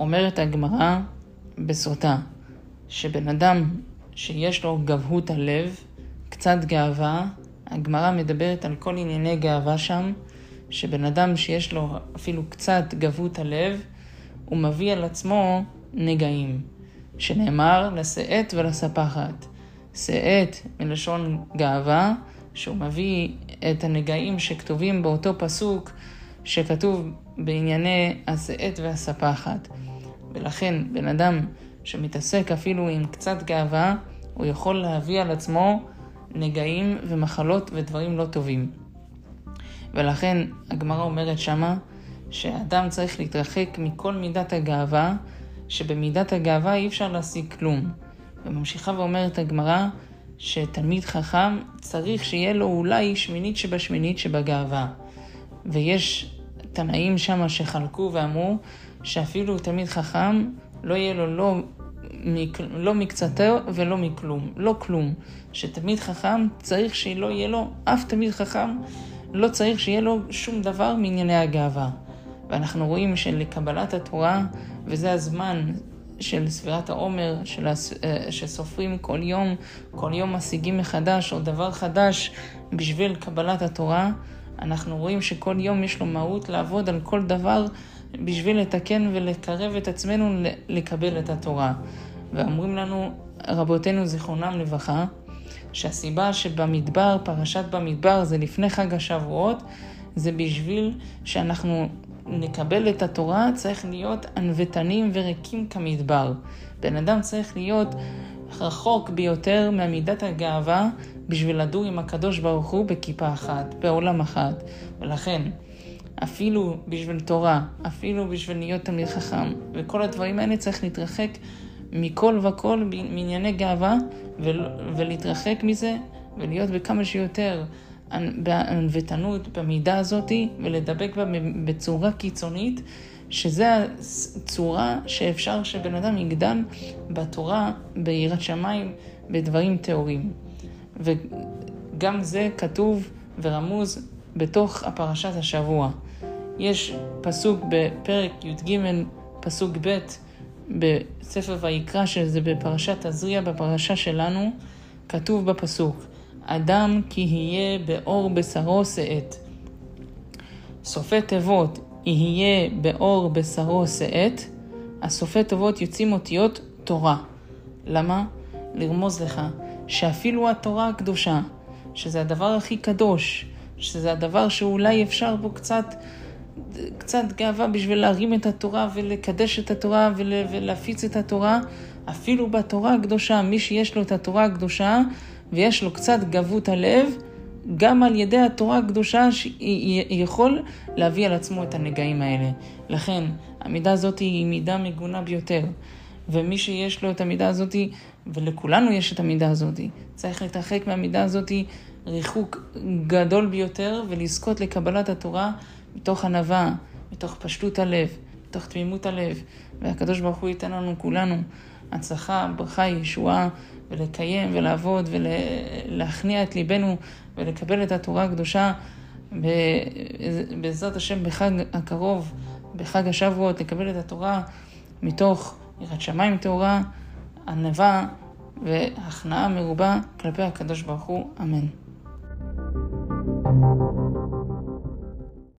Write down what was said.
אומרת הגמרא בסוטה, שבן אדם שיש לו גבהות הלב, קצת גאווה, הגמרא מדברת על כל ענייני גאווה שם, שבן אדם שיש לו אפילו קצת גבהות הלב, הוא מביא על עצמו נגעים, שנאמר לשאת ולספחת. שאת מלשון גאווה, שהוא מביא את הנגעים שכתובים באותו פסוק שכתוב בענייני השאת והספחת. ולכן בן אדם שמתעסק אפילו עם קצת גאווה, הוא יכול להביא על עצמו נגעים ומחלות ודברים לא טובים. ולכן הגמרא אומרת שמה שאדם צריך להתרחק מכל מידת הגאווה, שבמידת הגאווה אי אפשר להשיג כלום. וממשיכה ואומרת הגמרא שתלמיד חכם צריך שיהיה לו אולי שמינית שבשמינית שבגאווה. ויש תנאים שמה שחלקו ואמרו שאפילו תלמיד חכם לא יהיה לו לא, מק... לא מקצתו ולא מכלום, לא כלום. שתלמיד חכם צריך שלא יהיה לו, אף תלמיד חכם לא צריך שיהיה לו שום דבר מענייני הגאווה. ואנחנו רואים שלקבלת התורה, וזה הזמן של ספירת העומר, של הס... אה, שסופרים כל יום, כל יום משיגים מחדש או דבר חדש בשביל קבלת התורה, אנחנו רואים שכל יום יש לו מהות לעבוד על כל דבר בשביל לתקן ולקרב את עצמנו לקבל את התורה. ואומרים לנו רבותינו זיכרונם לברכה, שהסיבה שבמדבר, פרשת במדבר זה לפני חג השבועות, זה בשביל שאנחנו נקבל את התורה, צריך להיות ענוותנים וריקים כמדבר. בן אדם צריך להיות רחוק ביותר מעמידת הגאווה בשביל לדור עם הקדוש ברוך הוא בכיפה אחת, בעולם אחת. ולכן, אפילו בשביל תורה, אפילו בשביל להיות תלמיד חכם, וכל הדברים האלה צריך להתרחק מכל וכל מענייני גאווה, ולהתרחק מזה, ולהיות בכמה שיותר בענוותנות, במידה הזאתי, ולדבק בה בצורה קיצונית, שזה הצורה שאפשר שבן אדם יגדל בתורה, ביראת שמיים, בדברים טהורים. וגם זה כתוב ורמוז בתוך הפרשת השבוע. יש פסוק בפרק י"ג, פסוק ב', בספר ויקרא, שזה בפרשת תזריע, בפרשה שלנו, כתוב בפסוק, אדם כי יהיה באור בשרו שאת. סופי תיבות יהיה באור בשרו שאת, הסופי תיבות יוצאים אותיות תורה. למה? לרמוז לך שאפילו התורה הקדושה, שזה הדבר הכי קדוש, שזה הדבר שאולי אפשר בו קצת, קצת גאווה בשביל להרים את התורה ולקדש את התורה ול, ולהפיץ את התורה, אפילו בתורה הקדושה, מי שיש לו את התורה הקדושה ויש לו קצת גבות הלב, גם על ידי התורה הקדושה יכול להביא על עצמו את הנגעים האלה. לכן, המידה הזאת היא מידה מגונה ביותר. ומי שיש לו את המידה הזאת, ולכולנו יש את המידה הזאת, צריך להתרחק מהמידה הזאת ריחוק גדול ביותר ולזכות לקבלת התורה מתוך ענווה, מתוך פשטות הלב, מתוך תמימות הלב. והקדוש ברוך הוא ייתן לנו כולנו הצלחה, ברכה, ישועה, ולקיים ולעבוד ולהכניע את ליבנו ולקבל את התורה הקדושה בעזרת השם בחג הקרוב, בחג השבועות, לקבל את התורה מתוך יראת שמיים טהורה, ענווה והכנעה מרובה כלפי הקדוש ברוך הוא, אמן.